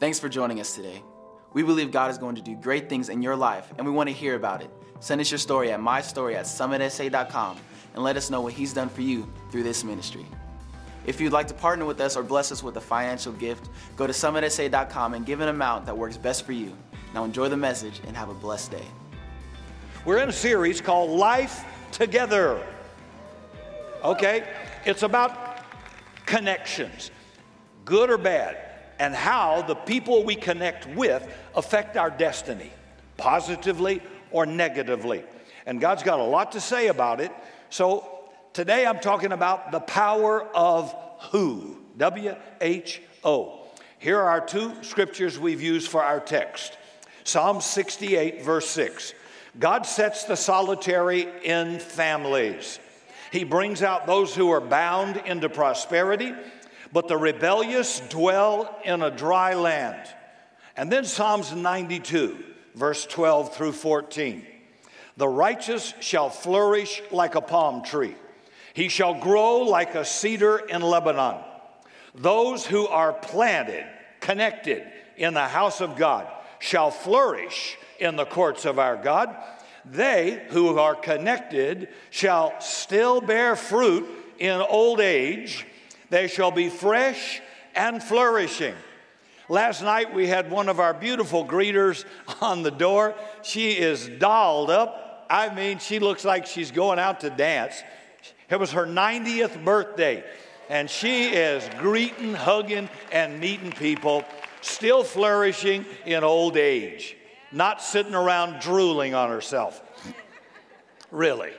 Thanks for joining us today. We believe God is going to do great things in your life, and we want to hear about it. Send us your story at mystory at summitsa.com and let us know what He's done for you through this ministry. If you'd like to partner with us or bless us with a financial gift, go to summitsa.com and give an amount that works best for you. Now enjoy the message and have a blessed day. We're in a series called Life Together. Okay? It's about connections, good or bad, and how the people we connect with affect our destiny, positively or negatively. And God's got a lot to say about it. So today I'm talking about the power of who. W H O. Here are our two scriptures we've used for our text Psalm 68, verse 6. God sets the solitary in families. He brings out those who are bound into prosperity, but the rebellious dwell in a dry land. And then Psalms 92, verse 12 through 14. The righteous shall flourish like a palm tree, he shall grow like a cedar in Lebanon. Those who are planted, connected in the house of God, shall flourish in the courts of our God. They who are connected shall still bear fruit in old age. They shall be fresh and flourishing. Last night we had one of our beautiful greeters on the door. She is dolled up. I mean, she looks like she's going out to dance. It was her 90th birthday, and she is greeting, hugging, and meeting people, still flourishing in old age not sitting around drooling on herself. really.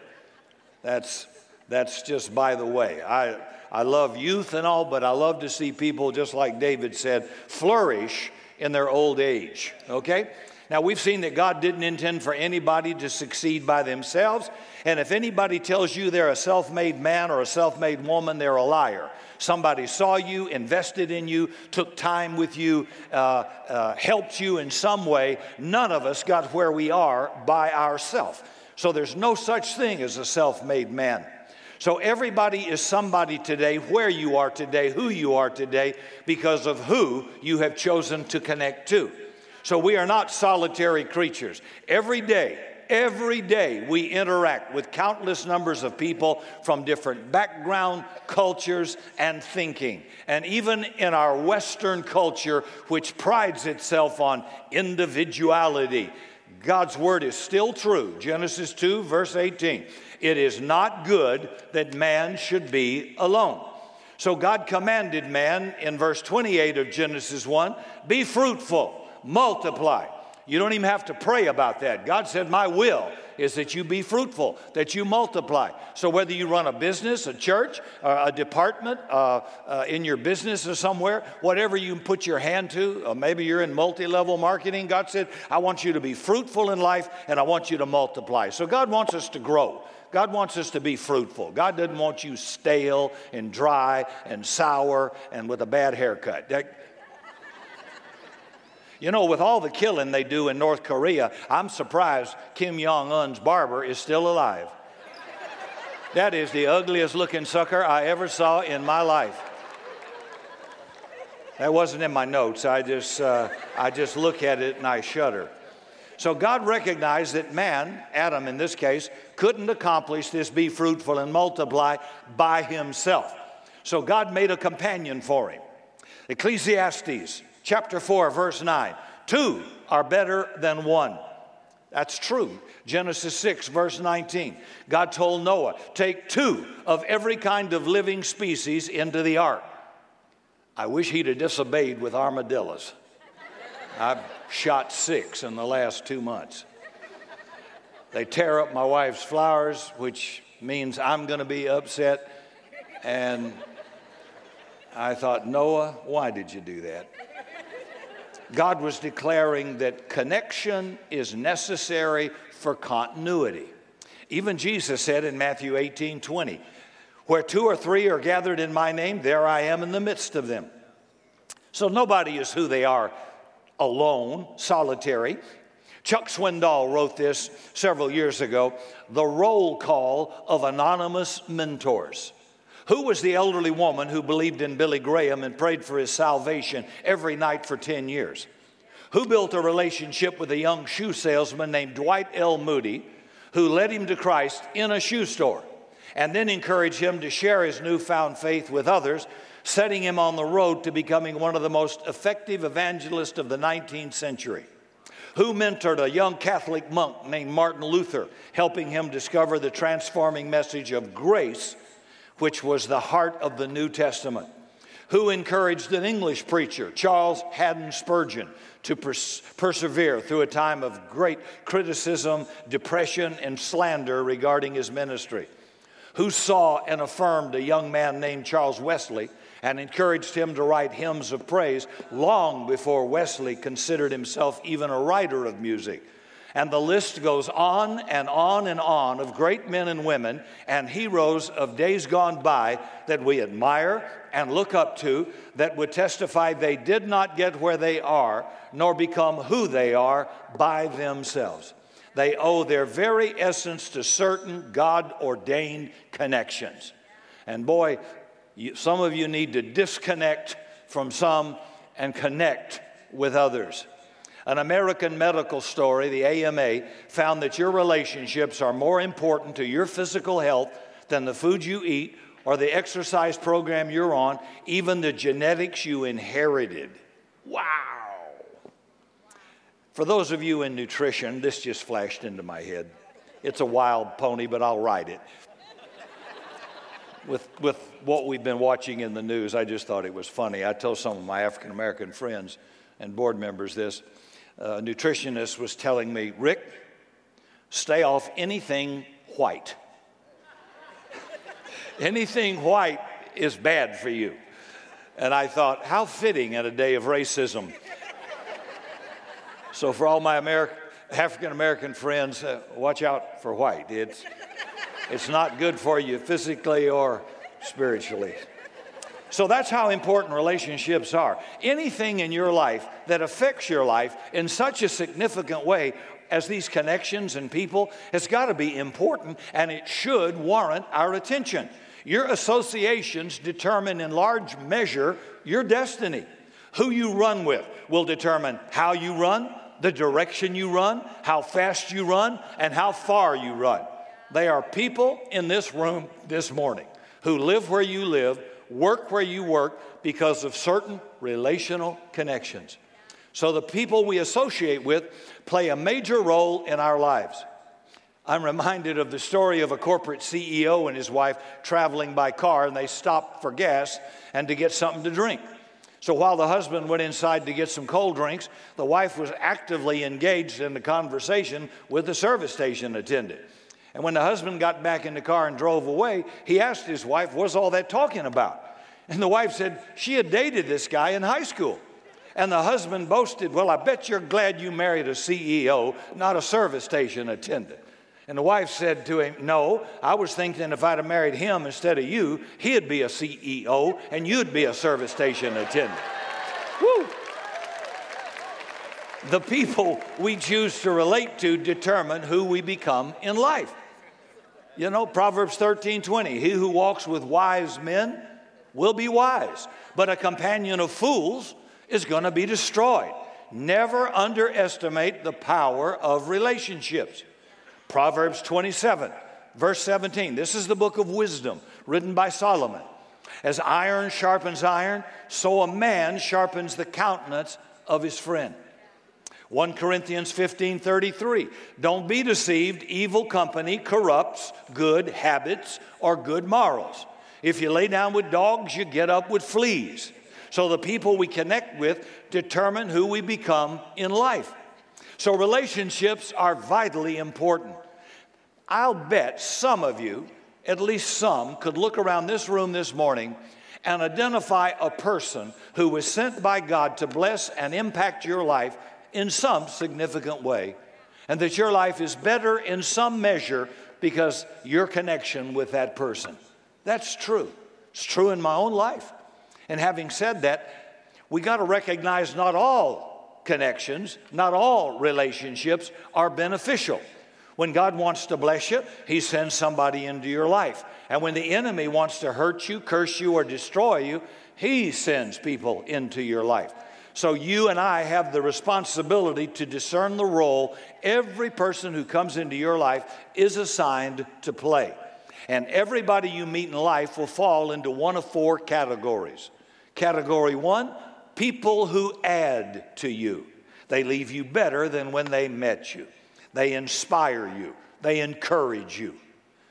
That's, that's just by the way. I, I love youth and all, but I love to see people, just like David said, flourish in their old age. Okay? Now, we've seen that God didn't intend for anybody to succeed by themselves. And if anybody tells you they're a self made man or a self made woman, they're a liar. Somebody saw you, invested in you, took time with you, uh, uh, helped you in some way. None of us got where we are by ourselves. So there's no such thing as a self made man. So everybody is somebody today, where you are today, who you are today, because of who you have chosen to connect to. So we are not solitary creatures. Every day, Every day we interact with countless numbers of people from different background, cultures, and thinking. And even in our Western culture, which prides itself on individuality, God's word is still true. Genesis 2, verse 18. It is not good that man should be alone. So God commanded man in verse 28 of Genesis 1 be fruitful, multiply you don't even have to pray about that. God said, My will is that you be fruitful, that you multiply. So, whether you run a business, a church, a department, uh, uh, in your business or somewhere, whatever you put your hand to, uh, maybe you're in multi level marketing, God said, I want you to be fruitful in life and I want you to multiply. So, God wants us to grow. God wants us to be fruitful. God doesn't want you stale and dry and sour and with a bad haircut. That, you know, with all the killing they do in North Korea, I'm surprised Kim Jong un's barber is still alive. That is the ugliest looking sucker I ever saw in my life. That wasn't in my notes. I just, uh, I just look at it and I shudder. So God recognized that man, Adam in this case, couldn't accomplish this be fruitful and multiply by himself. So God made a companion for him. Ecclesiastes chapter 4, verse 9. Two are better than one. That's true. Genesis 6, verse 19. God told Noah, Take two of every kind of living species into the ark. I wish he'd have disobeyed with armadillos. I've shot six in the last two months. They tear up my wife's flowers, which means I'm going to be upset. And I thought, Noah, why did you do that? God was declaring that connection is necessary for continuity. Even Jesus said in Matthew 18 20, Where two or three are gathered in my name, there I am in the midst of them. So nobody is who they are alone, solitary. Chuck Swindoll wrote this several years ago the roll call of anonymous mentors. Who was the elderly woman who believed in Billy Graham and prayed for his salvation every night for 10 years? Who built a relationship with a young shoe salesman named Dwight L. Moody, who led him to Christ in a shoe store and then encouraged him to share his newfound faith with others, setting him on the road to becoming one of the most effective evangelists of the 19th century? Who mentored a young Catholic monk named Martin Luther, helping him discover the transforming message of grace which was the heart of the New Testament, who encouraged an English preacher, Charles Haddon Spurgeon, to pers- persevere through a time of great criticism, depression, and slander regarding his ministry, who saw and affirmed a young man named Charles Wesley and encouraged him to write hymns of praise long before Wesley considered himself even a writer of music and the list goes on and on and on of great men and women and heroes of days gone by that we admire and look up to that would testify they did not get where they are nor become who they are by themselves. They owe their very essence to certain God ordained connections. And boy, you, some of you need to disconnect from some and connect with others. An American medical story, the AMA, found that your relationships are more important to your physical health than the food you eat or the exercise program you're on, even the genetics you inherited. Wow. For those of you in nutrition, this just flashed into my head. It's a wild pony, but I'll ride it. with, with what we've been watching in the news, I just thought it was funny. I told some of my African American friends and board members this a nutritionist was telling me, Rick, stay off anything white. anything white is bad for you. And I thought, how fitting in a day of racism. so, for all my Ameri- African American friends, uh, watch out for white. It's, it's not good for you physically or spiritually. So that's how important relationships are. Anything in your life that affects your life in such a significant way as these connections and people has got to be important and it should warrant our attention. Your associations determine in large measure your destiny. Who you run with will determine how you run, the direction you run, how fast you run, and how far you run. They are people in this room this morning who live where you live work where you work because of certain relational connections. So the people we associate with play a major role in our lives. I'm reminded of the story of a corporate CEO and his wife traveling by car, and they stopped for gas and to get something to drink. So while the husband went inside to get some cold drinks, the wife was actively engaged in the conversation with the service station attendant. And when the husband got back in the car and drove away, he asked his wife, What's all that talking about? And the wife said she had dated this guy in high school. And the husband boasted, Well, I bet you're glad you married a CEO, not a service station attendant. And the wife said to him, No, I was thinking if I'd have married him instead of you, he'd be a CEO and you'd be a service station attendant. Woo! The people we choose to relate to determine who we become in life. You know, Proverbs 13 20, he who walks with wise men will be wise, but a companion of fools is going to be destroyed. Never underestimate the power of relationships. Proverbs 27, verse 17. This is the book of wisdom written by Solomon. As iron sharpens iron, so a man sharpens the countenance of his friend. 1 Corinthians 15 33. Don't be deceived. Evil company corrupts good habits or good morals. If you lay down with dogs, you get up with fleas. So the people we connect with determine who we become in life. So relationships are vitally important. I'll bet some of you, at least some, could look around this room this morning and identify a person who was sent by God to bless and impact your life in some significant way, and that your life is better in some measure because your connection with that person. That's true. It's true in my own life. And having said that, we got to recognize not all connections, not all relationships are beneficial. When God wants to bless you, He sends somebody into your life. And when the enemy wants to hurt you, curse you, or destroy you, he sends people into your life. So you and I have the responsibility to discern the role every person who comes into your life is assigned to play. And everybody you meet in life will fall into one of four categories. Category one, people who add to you. They leave you better than when they met you. They inspire you. They encourage you.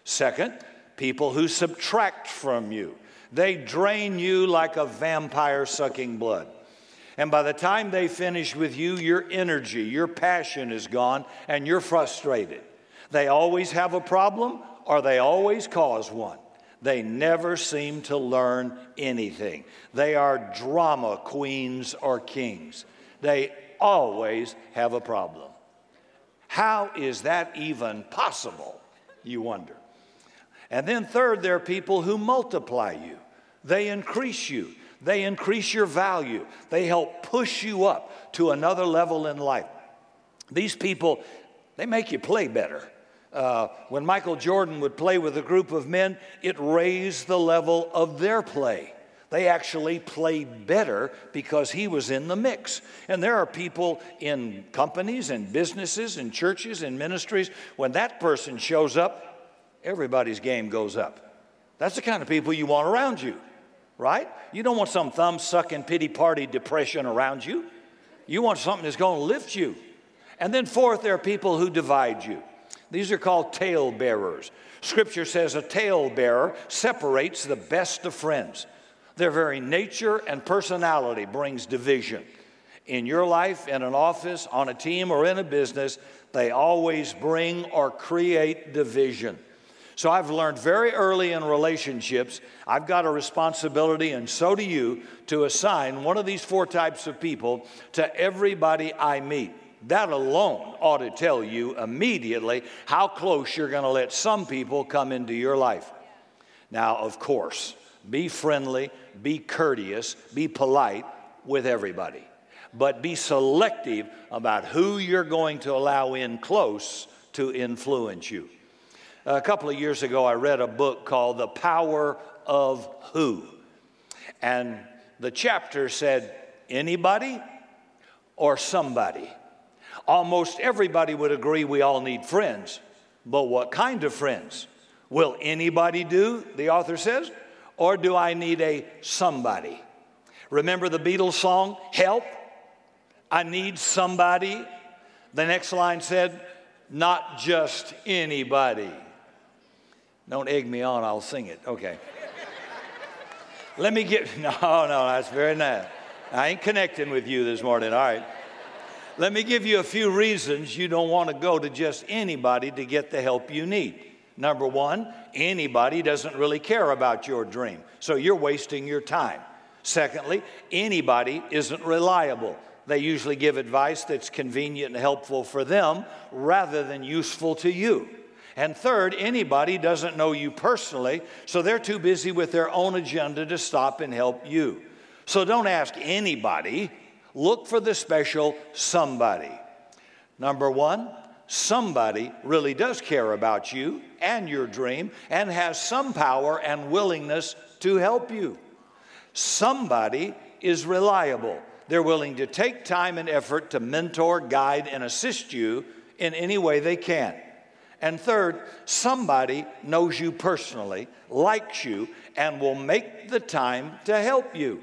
Second, people who subtract from you. They drain you like a vampire sucking blood. And by the time they finish with you, your energy, your passion is gone, and you're frustrated. They always have a problem or they always cause one. They never seem to learn anything. They are drama queens or kings. They always have a problem. How is that even possible? You wonder. And then, third, there are people who multiply you, they increase you, they increase your value, they help push you up to another level in life. These people, they make you play better. Uh, when Michael Jordan would play with a group of men, it raised the level of their play. They actually played better because he was in the mix. And there are people in companies and businesses and churches and ministries, when that person shows up, everybody's game goes up. That's the kind of people you want around you, right? You don't want some thumb sucking pity party depression around you. You want something that's going to lift you. And then, fourth, there are people who divide you. These are called tale bearers. Scripture says a tale bearer separates the best of friends. Their very nature and personality brings division. In your life, in an office, on a team, or in a business, they always bring or create division. So I've learned very early in relationships, I've got a responsibility, and so do you, to assign one of these four types of people to everybody I meet. That alone ought to tell you immediately how close you're going to let some people come into your life. Now, of course, be friendly, be courteous, be polite with everybody, but be selective about who you're going to allow in close to influence you. A couple of years ago, I read a book called The Power of Who. And the chapter said, anybody or somebody. Almost everybody would agree we all need friends, but what kind of friends? Will anybody do, the author says, or do I need a somebody? Remember the Beatles song, Help? I need somebody. The next line said, Not just anybody. Don't egg me on, I'll sing it. Okay. Let me get, no, no, that's very nice. I ain't connecting with you this morning, all right. Let me give you a few reasons you don't want to go to just anybody to get the help you need. Number one, anybody doesn't really care about your dream, so you're wasting your time. Secondly, anybody isn't reliable. They usually give advice that's convenient and helpful for them rather than useful to you. And third, anybody doesn't know you personally, so they're too busy with their own agenda to stop and help you. So don't ask anybody Look for the special somebody. Number one, somebody really does care about you and your dream and has some power and willingness to help you. Somebody is reliable. They're willing to take time and effort to mentor, guide, and assist you in any way they can. And third, somebody knows you personally, likes you, and will make the time to help you.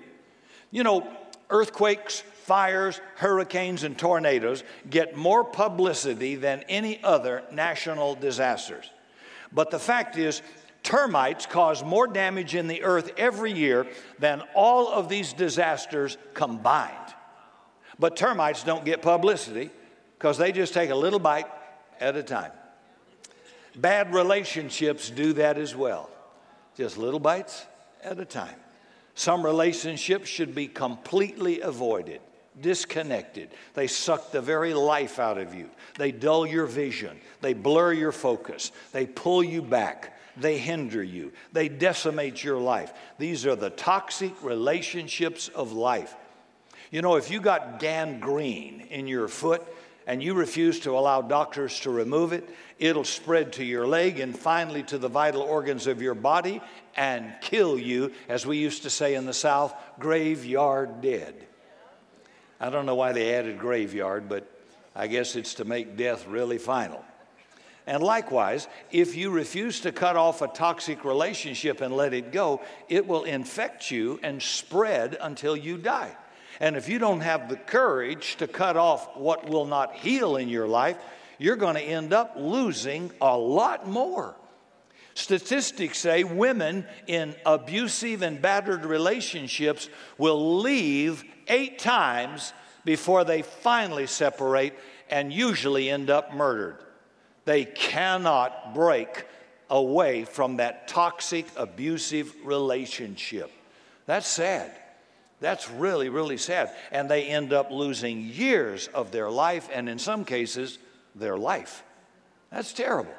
You know, earthquakes, fires, hurricanes, and tornadoes get more publicity than any other national disasters. But the fact is, termites cause more damage in the earth every year than all of these disasters combined. But termites don't get publicity because they just take a little bite at a time. Bad relationships do that as well, just little bites at a time. Some relationships should be completely avoided disconnected. They suck the very life out of you. They dull your vision. They blur your focus. They pull you back. They hinder you. They decimate your life. These are the toxic relationships of life. You know, if you got gangrene in your foot and you refuse to allow doctors to remove it, it'll spread to your leg and finally to the vital organs of your body and kill you, as we used to say in the South, graveyard dead. I don't know why they added graveyard, but I guess it's to make death really final. And likewise, if you refuse to cut off a toxic relationship and let it go, it will infect you and spread until you die. And if you don't have the courage to cut off what will not heal in your life, you're going to end up losing a lot more. Statistics say women in abusive and battered relationships will leave eight times before they finally separate and usually end up murdered. They cannot break away from that toxic, abusive relationship. That's sad. That's really, really sad. And they end up losing years of their life, and in some cases, their life. That's terrible.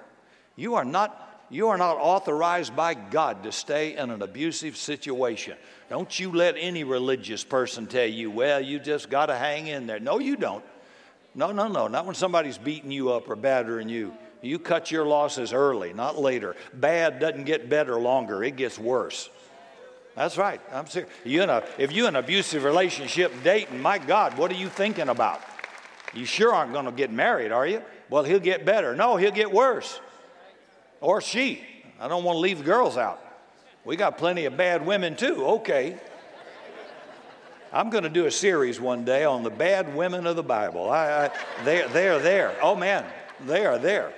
You are not. You are not authorized by God to stay in an abusive situation. Don't you let any religious person tell you, well, you just got to hang in there. No, you don't. No, no, no. Not when somebody's beating you up or battering you. You cut your losses early, not later. Bad doesn't get better longer, it gets worse. That's right. I'm serious. You in a, if you're in an abusive relationship dating, my God, what are you thinking about? You sure aren't going to get married, are you? Well, he'll get better. No, he'll get worse. Or she. I don't want to leave girls out. We got plenty of bad women too. Okay. I'm going to do a series one day on the bad women of the Bible. I, I, they're, they're there. Oh man, they are there.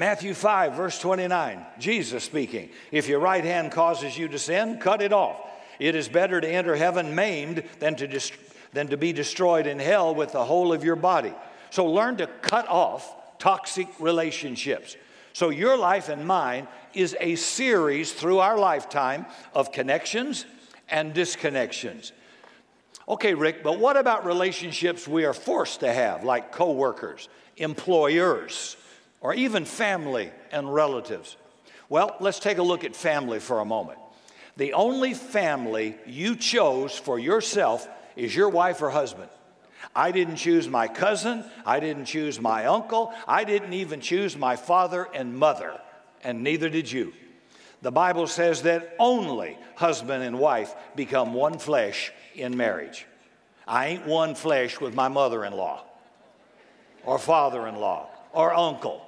Matthew 5, verse 29, Jesus speaking. If your right hand causes you to sin, cut it off. It is better to enter heaven maimed than to, dist- than to be destroyed in hell with the whole of your body. So learn to cut off toxic relationships. So your life and mine is a series through our lifetime of connections and disconnections. Okay, Rick, but what about relationships we are forced to have, like coworkers, employers? Or even family and relatives. Well, let's take a look at family for a moment. The only family you chose for yourself is your wife or husband. I didn't choose my cousin. I didn't choose my uncle. I didn't even choose my father and mother, and neither did you. The Bible says that only husband and wife become one flesh in marriage. I ain't one flesh with my mother in law, or father in law, or uncle.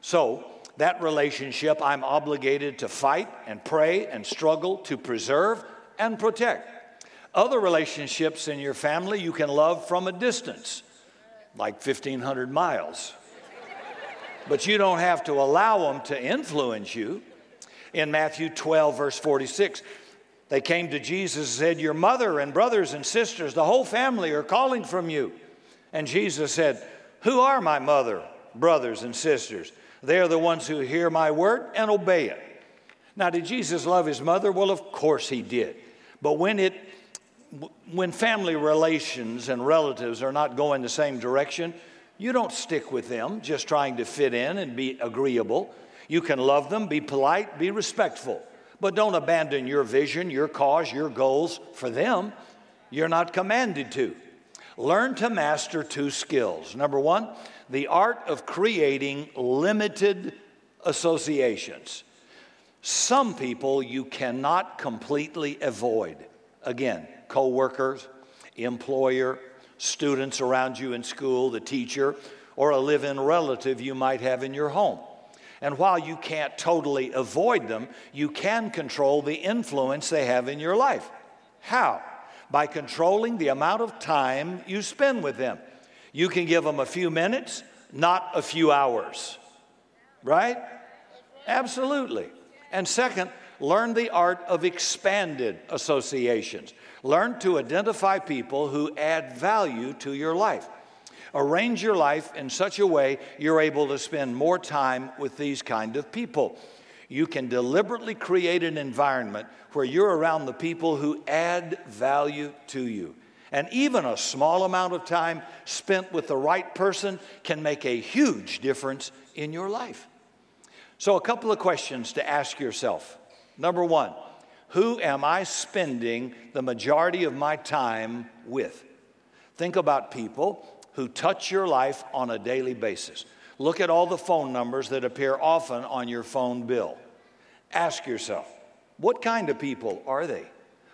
So, that relationship I'm obligated to fight and pray and struggle to preserve and protect. Other relationships in your family you can love from a distance, like 1,500 miles. But you don't have to allow them to influence you. In Matthew 12, verse 46, they came to Jesus and said, Your mother and brothers and sisters, the whole family are calling from you. And Jesus said, Who are my mother, brothers, and sisters? They are the ones who hear my word and obey it. Now, did Jesus love his mother? Well, of course he did. But when it when family relations and relatives are not going the same direction, you don't stick with them just trying to fit in and be agreeable. You can love them, be polite, be respectful, but don't abandon your vision, your cause, your goals for them. You're not commanded to. Learn to master two skills. Number one, the art of creating limited associations. Some people you cannot completely avoid. Again, coworkers, employer, students around you in school, the teacher, or a live in relative you might have in your home. And while you can't totally avoid them, you can control the influence they have in your life. How? By controlling the amount of time you spend with them. You can give them a few minutes, not a few hours. Right? Absolutely. And second, learn the art of expanded associations. Learn to identify people who add value to your life. Arrange your life in such a way you're able to spend more time with these kind of people. You can deliberately create an environment where you're around the people who add value to you. And even a small amount of time spent with the right person can make a huge difference in your life. So, a couple of questions to ask yourself. Number one, who am I spending the majority of my time with? Think about people who touch your life on a daily basis. Look at all the phone numbers that appear often on your phone bill. Ask yourself, what kind of people are they?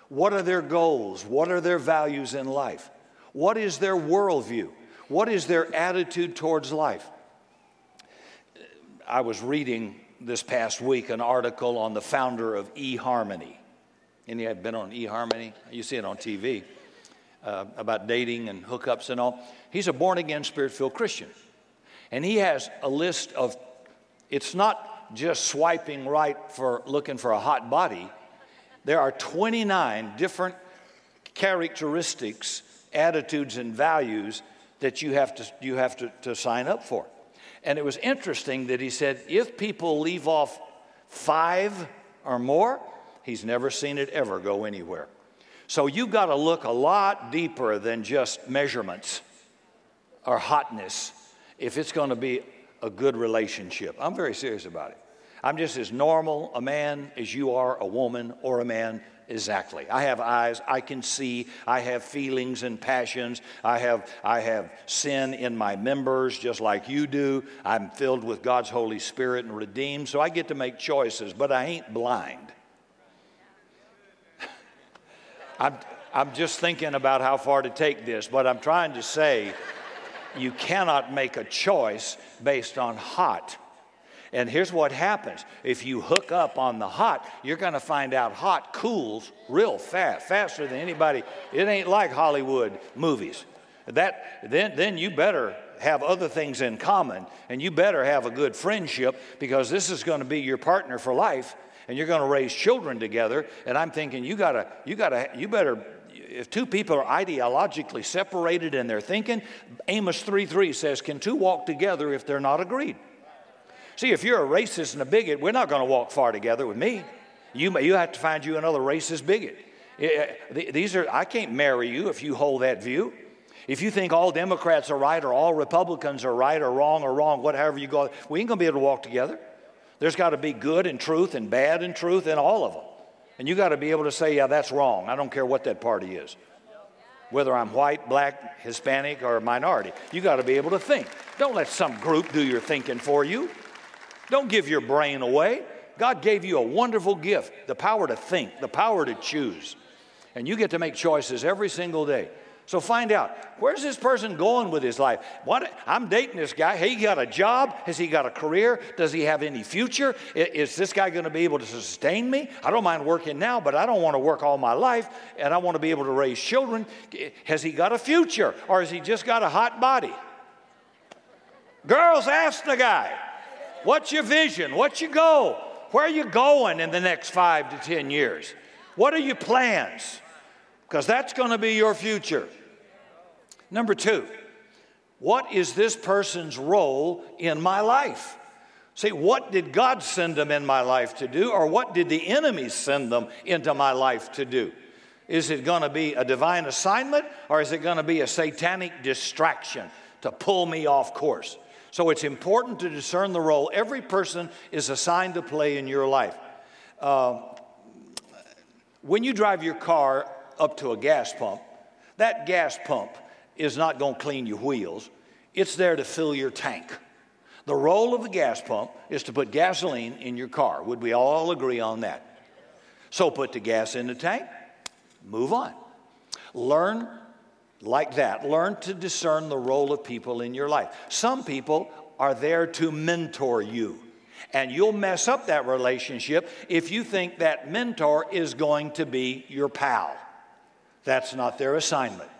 What are their goals? What are their values in life? What is their worldview? What is their attitude towards life? I was reading this past week an article on the founder of eHarmony. Any have been on eHarmony? You see it on TV uh, about dating and hookups and all. He's a born again, spirit filled Christian. And he has a list of, it's not just swiping right for looking for a hot body. There are 29 different characteristics, attitudes, and values that you have to, you have to, to sign up for. And it was interesting that he said if people leave off five or more, he's never seen it ever go anywhere. So you've got to look a lot deeper than just measurements or hotness if it's going to be a good relationship. I'm very serious about it. I'm just as normal a man as you are, a woman or a man exactly. I have eyes, I can see, I have feelings and passions, I have, I have sin in my members just like you do. I'm filled with God's Holy Spirit and redeemed, so I get to make choices, but I ain't blind. I'm, I'm just thinking about how far to take this, but I'm trying to say you cannot make a choice based on hot. And here's what happens if you hook up on the hot, you're going to find out hot cools real fast, faster than anybody. It ain't like Hollywood movies. That, then, then you better have other things in common and you better have a good friendship because this is going to be your partner for life and you're going to raise children together. And I'm thinking you got to, you got to, you better if two people are ideologically separated in their thinking, Amos 3:3 says, Can two walk together if they're not agreed? See, if you're a racist and a bigot, we're not going to walk far together with me. You, you have to find you another racist bigot. Eh, eh, these are, I can't marry you if you hold that view. If you think all Democrats are right or all Republicans are right or wrong or wrong, whatever you go, we ain't going to be able to walk together. There's got to be good and truth and bad and truth in all of them. And you got to be able to say, yeah, that's wrong. I don't care what that party is. Whether I'm white, black, Hispanic, or minority, you got to be able to think. Don't let some group do your thinking for you. Don't give your brain away. God gave you a wonderful gift the power to think, the power to choose. And you get to make choices every single day. So find out where's this person going with his life? What, I'm dating this guy. He got a job? Has he got a career? Does he have any future? Is this guy going to be able to sustain me? I don't mind working now, but I don't want to work all my life and I want to be able to raise children. Has he got a future or has he just got a hot body? Girls, ask the guy. What's your vision? What's your goal? Where are you going in the next five to 10 years? What are your plans? Because that's going to be your future. Number two, what is this person's role in my life? See, what did God send them in my life to do, or what did the enemy send them into my life to do? Is it going to be a divine assignment, or is it going to be a satanic distraction to pull me off course? So it's important to discern the role every person is assigned to play in your life. Uh, when you drive your car up to a gas pump, that gas pump is not going to clean your wheels, it's there to fill your tank. The role of the gas pump is to put gasoline in your car. Would we all agree on that? So put the gas in the tank, move on. Learn like that. Learn to discern the role of people in your life. Some people are there to mentor you. And you'll mess up that relationship if you think that mentor is going to be your pal. That's not their assignment.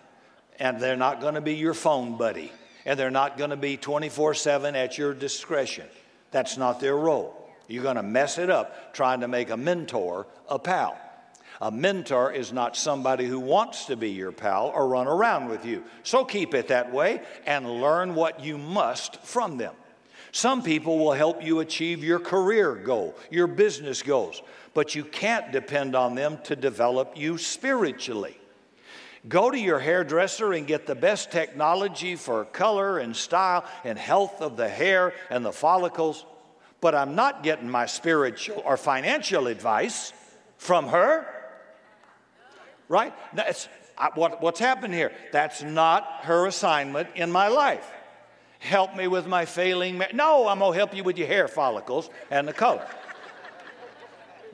And they're not going to be your phone buddy. And they're not going to be 24 7 at your discretion. That's not their role. You're going to mess it up trying to make a mentor a pal. A mentor is not somebody who wants to be your pal or run around with you. So keep it that way and learn what you must from them. Some people will help you achieve your career goal, your business goals, but you can't depend on them to develop you spiritually. Go to your hairdresser and get the best technology for color and style and health of the hair and the follicles, but I'm not getting my spiritual or financial advice from her right? I, uh, what, what's happened here? That's not her assignment in my life. Help me with my failing. Ma- no, I'm going to help you with your hair follicles and the color.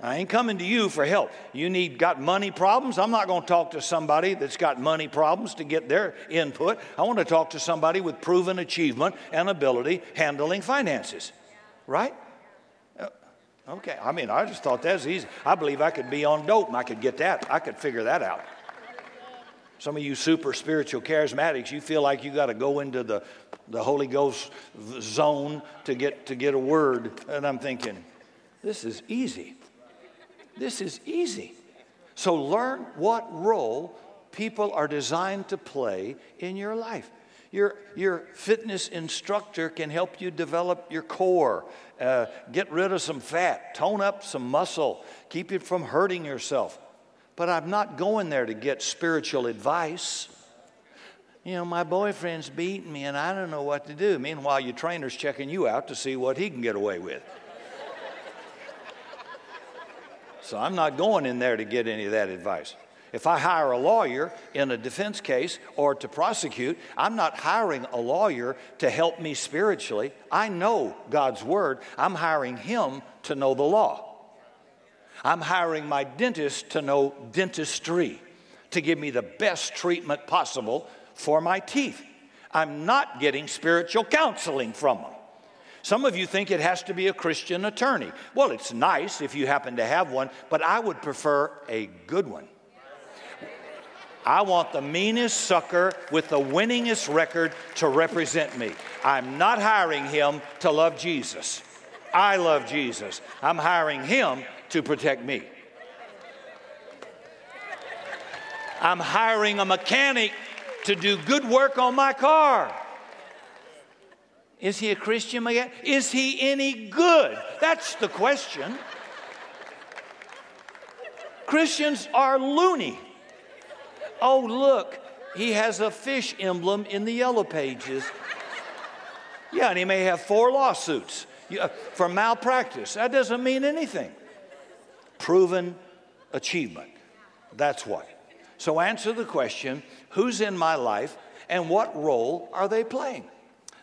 I ain't coming to you for help. You need got money problems? I'm not going to talk to somebody that's got money problems to get their input. I want to talk to somebody with proven achievement and ability handling finances. Right? Okay. I mean, I just thought that was easy. I believe I could be on dope and I could get that. I could figure that out. Some of you super spiritual charismatics, you feel like you got to go into the, the Holy Ghost zone to get, to get a word. And I'm thinking, this is easy. This is easy. So learn what role people are designed to play in your life. Your, your fitness instructor can help you develop your core, uh, get rid of some fat, tone up some muscle, keep you from hurting yourself. But I'm not going there to get spiritual advice. You know, my boyfriend's beating me and I don't know what to do. Meanwhile, your trainer's checking you out to see what he can get away with. So I'm not going in there to get any of that advice. If I hire a lawyer in a defense case or to prosecute, I'm not hiring a lawyer to help me spiritually. I know God's word. I'm hiring him to know the law. I'm hiring my dentist to know dentistry, to give me the best treatment possible for my teeth. I'm not getting spiritual counseling from them. Some of you think it has to be a Christian attorney. Well, it's nice if you happen to have one, but I would prefer a good one. I want the meanest sucker with the winningest record to represent me. I'm not hiring him to love Jesus. I love Jesus. I'm hiring him to protect me. I'm hiring a mechanic to do good work on my car. Is he a Christian again? Is he any good? That's the question. Christians are loony. Oh, look, he has a fish emblem in the yellow pages. Yeah, and he may have four lawsuits uh, for malpractice. That doesn't mean anything. Proven achievement. That's what. So answer the question who's in my life and what role are they playing?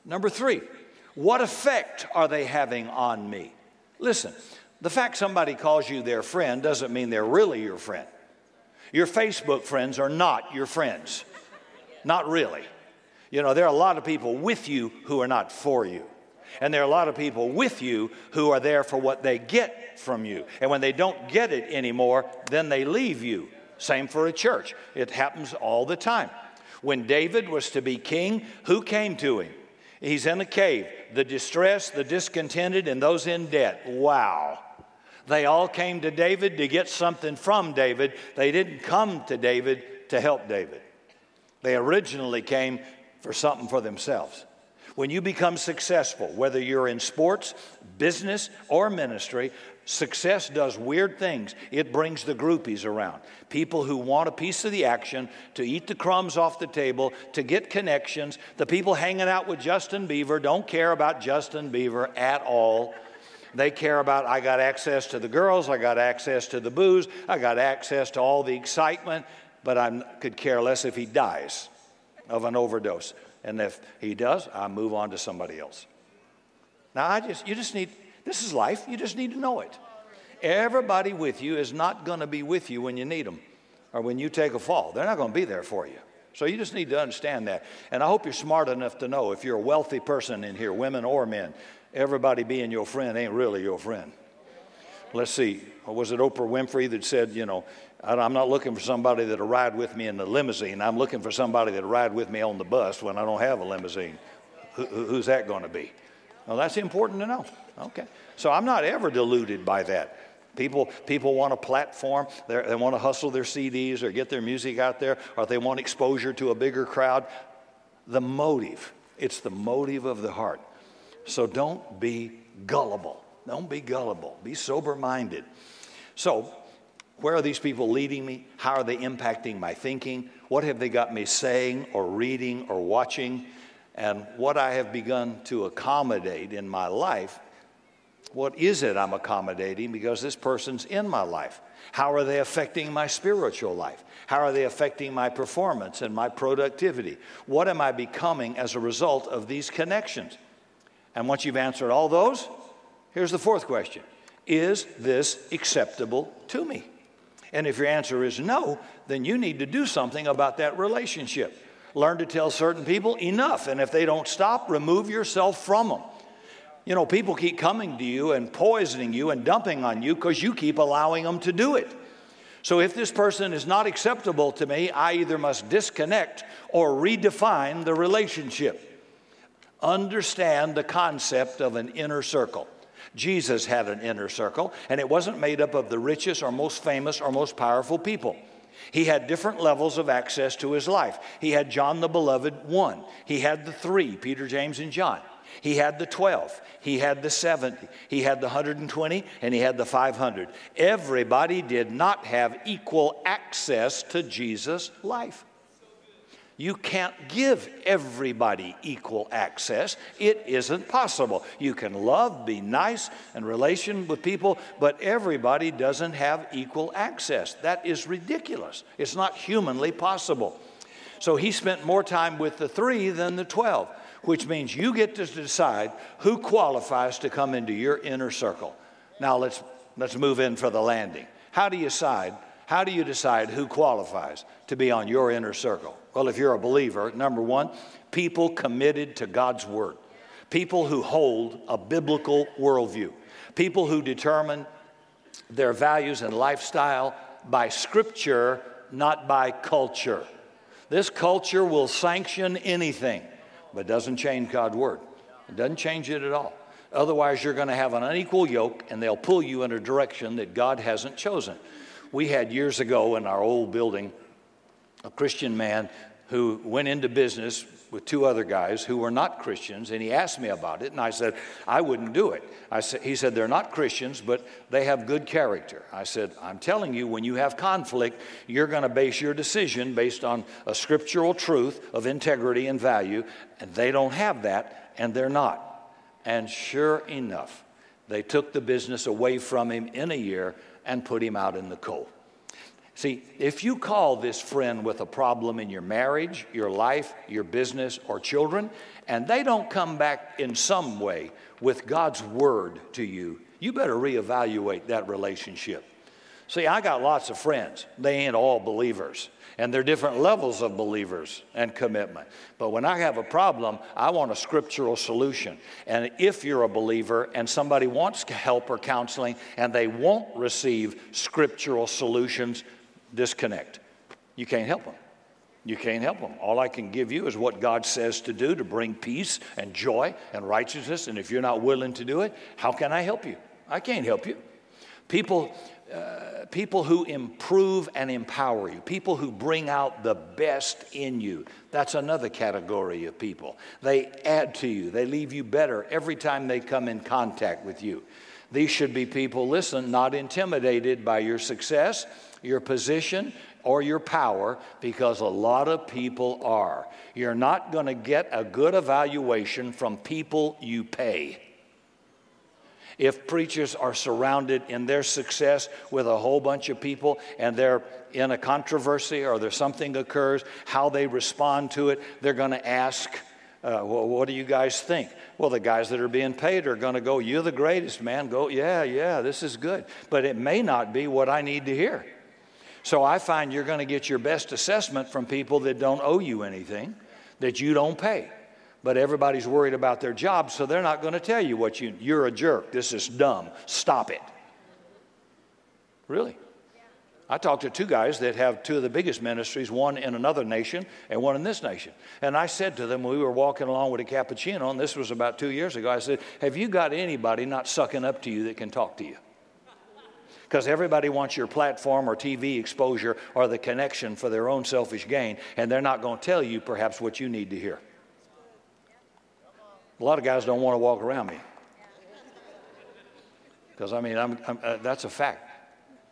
Number three, what effect are they having on me? Listen, the fact somebody calls you their friend doesn't mean they're really your friend. Your Facebook friends are not your friends. Not really. You know, there are a lot of people with you who are not for you. And there are a lot of people with you who are there for what they get from you. And when they don't get it anymore, then they leave you. Same for a church. It happens all the time. When David was to be king, who came to him? He's in a cave. The distressed, the discontented, and those in debt. Wow. They all came to David to get something from David. They didn't come to David to help David. They originally came for something for themselves. When you become successful, whether you're in sports, business, or ministry, Success does weird things. It brings the groupies around. People who want a piece of the action, to eat the crumbs off the table, to get connections. The people hanging out with Justin Bieber don't care about Justin Bieber at all. They care about, I got access to the girls, I got access to the booze, I got access to all the excitement, but I could care less if he dies of an overdose. And if he does, I move on to somebody else. Now, I just, you just need, this is life. You just need to know it. Everybody with you is not going to be with you when you need them or when you take a fall. They're not going to be there for you. So you just need to understand that. And I hope you're smart enough to know if you're a wealthy person in here, women or men, everybody being your friend ain't really your friend. Let's see, was it Oprah Winfrey that said, you know, I'm not looking for somebody that'll ride with me in the limousine. I'm looking for somebody that'll ride with me on the bus when I don't have a limousine. who's that going to be? Well, that's important to know. Okay. So I'm not ever deluded by that. People, people want a platform, They're, they want to hustle their CDs or get their music out there, or they want exposure to a bigger crowd. The motive, it's the motive of the heart. So don't be gullible. Don't be gullible. Be sober minded. So, where are these people leading me? How are they impacting my thinking? What have they got me saying or reading or watching? And what I have begun to accommodate in my life What is it I'm accommodating because this person's in my life? How are they affecting my spiritual life? How are they affecting my performance and my productivity? What am I becoming as a result of these connections? And once you've answered all those, here's the fourth question Is this acceptable to me? And if your answer is no, then you need to do something about that relationship. Learn to tell certain people enough. And if they don't stop, remove yourself from them. You know, people keep coming to you and poisoning you and dumping on you because you keep allowing them to do it. So if this person is not acceptable to me, I either must disconnect or redefine the relationship. Understand the concept of an inner circle. Jesus had an inner circle, and it wasn't made up of the richest or most famous or most powerful people. He had different levels of access to his life. He had John the Beloved, one. He had the three, Peter, James, and John. He had the 12, he had the 70, he had the 120, and he had the 500. Everybody did not have equal access to Jesus' life. You can't give everybody equal access. It isn't possible. You can love, be nice, and relation with people, but everybody doesn't have equal access. That is ridiculous. It's not humanly possible. So he spent more time with the three than the 12, which means you get to decide who qualifies to come into your inner circle. Now let's, let's move in for the landing. How do you decide? How do you decide who qualifies to be on your inner circle? Well, if you're a believer, number one, people committed to God's Word, people who hold a biblical worldview, people who determine their values and lifestyle by Scripture, not by culture. This culture will sanction anything, but doesn't change God's Word. It doesn't change it at all. Otherwise, you're going to have an unequal yoke and they'll pull you in a direction that God hasn't chosen. We had years ago in our old building a Christian man who went into business with two other guys who were not Christians, and he asked me about it, and I said, I wouldn't do it. I said, he said, they're not Christians, but they have good character. I said, I'm telling you, when you have conflict, you're going to base your decision based on a scriptural truth of integrity and value, and they don't have that, and they're not. And sure enough, they took the business away from him in a year and put him out in the cold. See, if you call this friend with a problem in your marriage, your life, your business, or children, and they don't come back in some way with God's word to you, you better reevaluate that relationship. See, I got lots of friends. They ain't all believers, and they're different levels of believers and commitment. But when I have a problem, I want a scriptural solution. And if you're a believer and somebody wants help or counseling and they won't receive scriptural solutions, disconnect. You can't help them. You can't help them. All I can give you is what God says to do to bring peace and joy and righteousness. And if you're not willing to do it, how can I help you? I can't help you. People, uh, people who improve and empower you, people who bring out the best in you. That's another category of people. They add to you, they leave you better every time they come in contact with you. These should be people, listen, not intimidated by your success your position, or your power because a lot of people are. You're not going to get a good evaluation from people you pay. If preachers are surrounded in their success with a whole bunch of people and they're in a controversy or there's something occurs, how they respond to it, they're going to ask, uh, well, what do you guys think? Well, the guys that are being paid are going to go, You're the greatest, man. Go, yeah, yeah, this is good. But it may not be what I need to hear. So I find you're going to get your best assessment from people that don't owe you anything, that you don't pay. But everybody's worried about their job, so they're not going to tell you what you, you're a jerk. This is dumb. Stop it. Really? I talked to two guys that have two of the biggest ministries, one in another nation and one in this nation. And I said to them, we were walking along with a cappuccino, and this was about two years ago. I said, Have you got anybody not sucking up to you that can talk to you? Because everybody wants your platform or TV exposure or the connection for their own selfish gain, and they're not going to tell you perhaps what you need to hear. A lot of guys don't want to walk around me. Because, I mean, I'm, I'm, uh, that's a fact.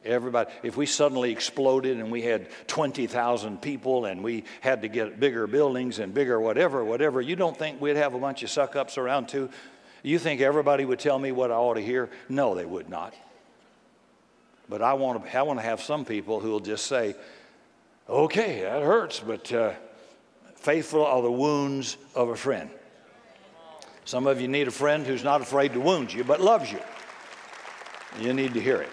Everybody, if we suddenly exploded and we had 20,000 people and we had to get bigger buildings and bigger whatever, whatever, you don't think we'd have a bunch of suck ups around too? You think everybody would tell me what I ought to hear? No, they would not. But I want to, I want to have some people who will just say, okay, that hurts, but uh, faithful are the wounds of a friend. Some of you need a friend who's not afraid to wound you, but loves you. You need to hear it.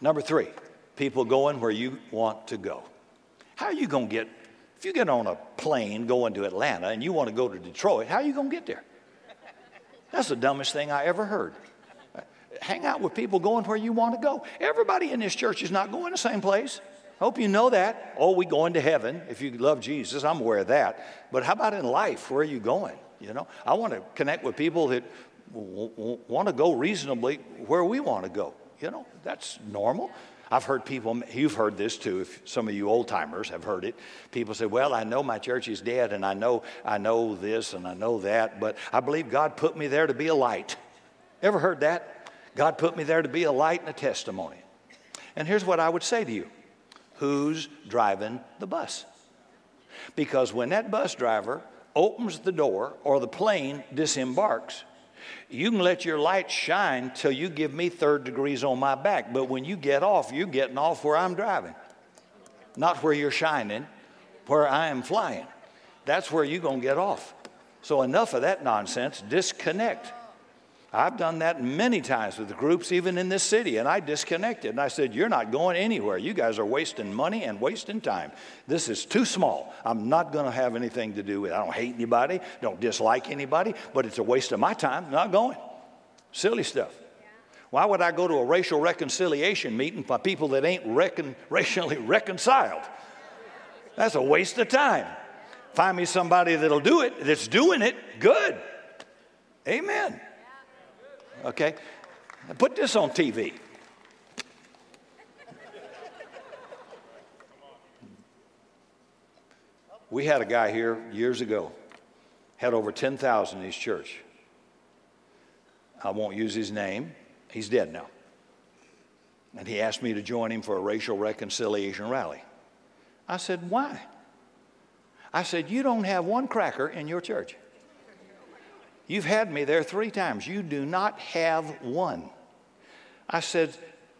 Number three, people going where you want to go. How are you going to get, if you get on a plane going to Atlanta and you want to go to Detroit, how are you going to get there? That's the dumbest thing I ever heard. Hang out with people going where you want to go. Everybody in this church is not going the same place. Hope you know that. Oh, we going to heaven if you love Jesus. I'm aware of that. But how about in life? Where are you going? You know, I want to connect with people that w- w- want to go reasonably where we want to go. You know, that's normal. I've heard people, you've heard this too, if some of you old timers have heard it. People say, Well, I know my church is dead, and I know, I know this and I know that, but I believe God put me there to be a light. Ever heard that? God put me there to be a light and a testimony. And here's what I would say to you Who's driving the bus? Because when that bus driver opens the door or the plane disembarks, you can let your light shine till you give me third degrees on my back. But when you get off, you're getting off where I'm driving, not where you're shining, where I am flying. That's where you're going to get off. So, enough of that nonsense. Disconnect. I've done that many times with groups, even in this city, and I disconnected. And I said, You're not going anywhere. You guys are wasting money and wasting time. This is too small. I'm not going to have anything to do with it. I don't hate anybody, don't dislike anybody, but it's a waste of my time. Not going. Silly stuff. Why would I go to a racial reconciliation meeting by people that ain't recon- racially reconciled? That's a waste of time. Find me somebody that'll do it, that's doing it, good. Amen. Okay? Put this on TV. We had a guy here years ago, had over 10,000 in his church. I won't use his name, he's dead now. And he asked me to join him for a racial reconciliation rally. I said, Why? I said, You don't have one cracker in your church. You've had me there three times. You do not have one. I said,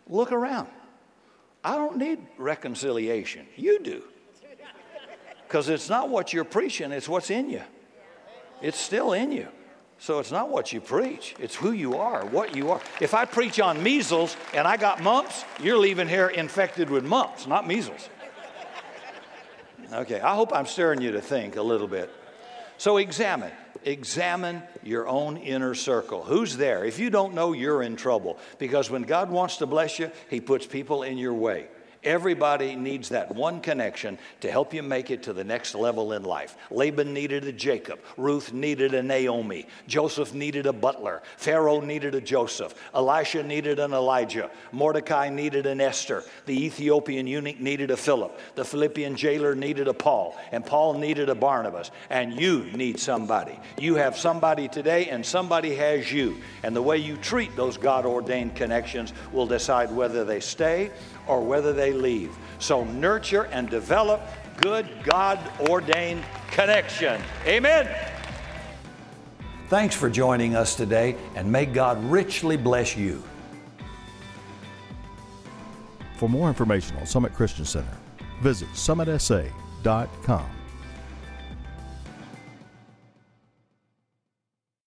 Look around. I don't need reconciliation. You do. Because it's not what you're preaching, it's what's in you. It's still in you. So it's not what you preach, it's who you are, what you are. If I preach on measles and I got mumps, you're leaving here infected with mumps, not measles. Okay, I hope I'm stirring you to think a little bit. So examine examine your own inner circle. Who's there? If you don't know, you're in trouble. Because when God wants to bless you, He puts people in your way. Everybody needs that one connection to help you make it to the next level in life. Laban needed a Jacob. Ruth needed a Naomi. Joseph needed a butler. Pharaoh needed a Joseph. Elisha needed an Elijah. Mordecai needed an Esther. The Ethiopian eunuch needed a Philip. The Philippian jailer needed a Paul. And Paul needed a Barnabas. And you need somebody. You have somebody today, and somebody has you. And the way you treat those God ordained connections will decide whether they stay or whether they leave. So nurture and develop good God ordained connection. Amen. Thanks for joining us today, and may God richly bless you. For more information on Summit Christian Center, visit summitsa.com.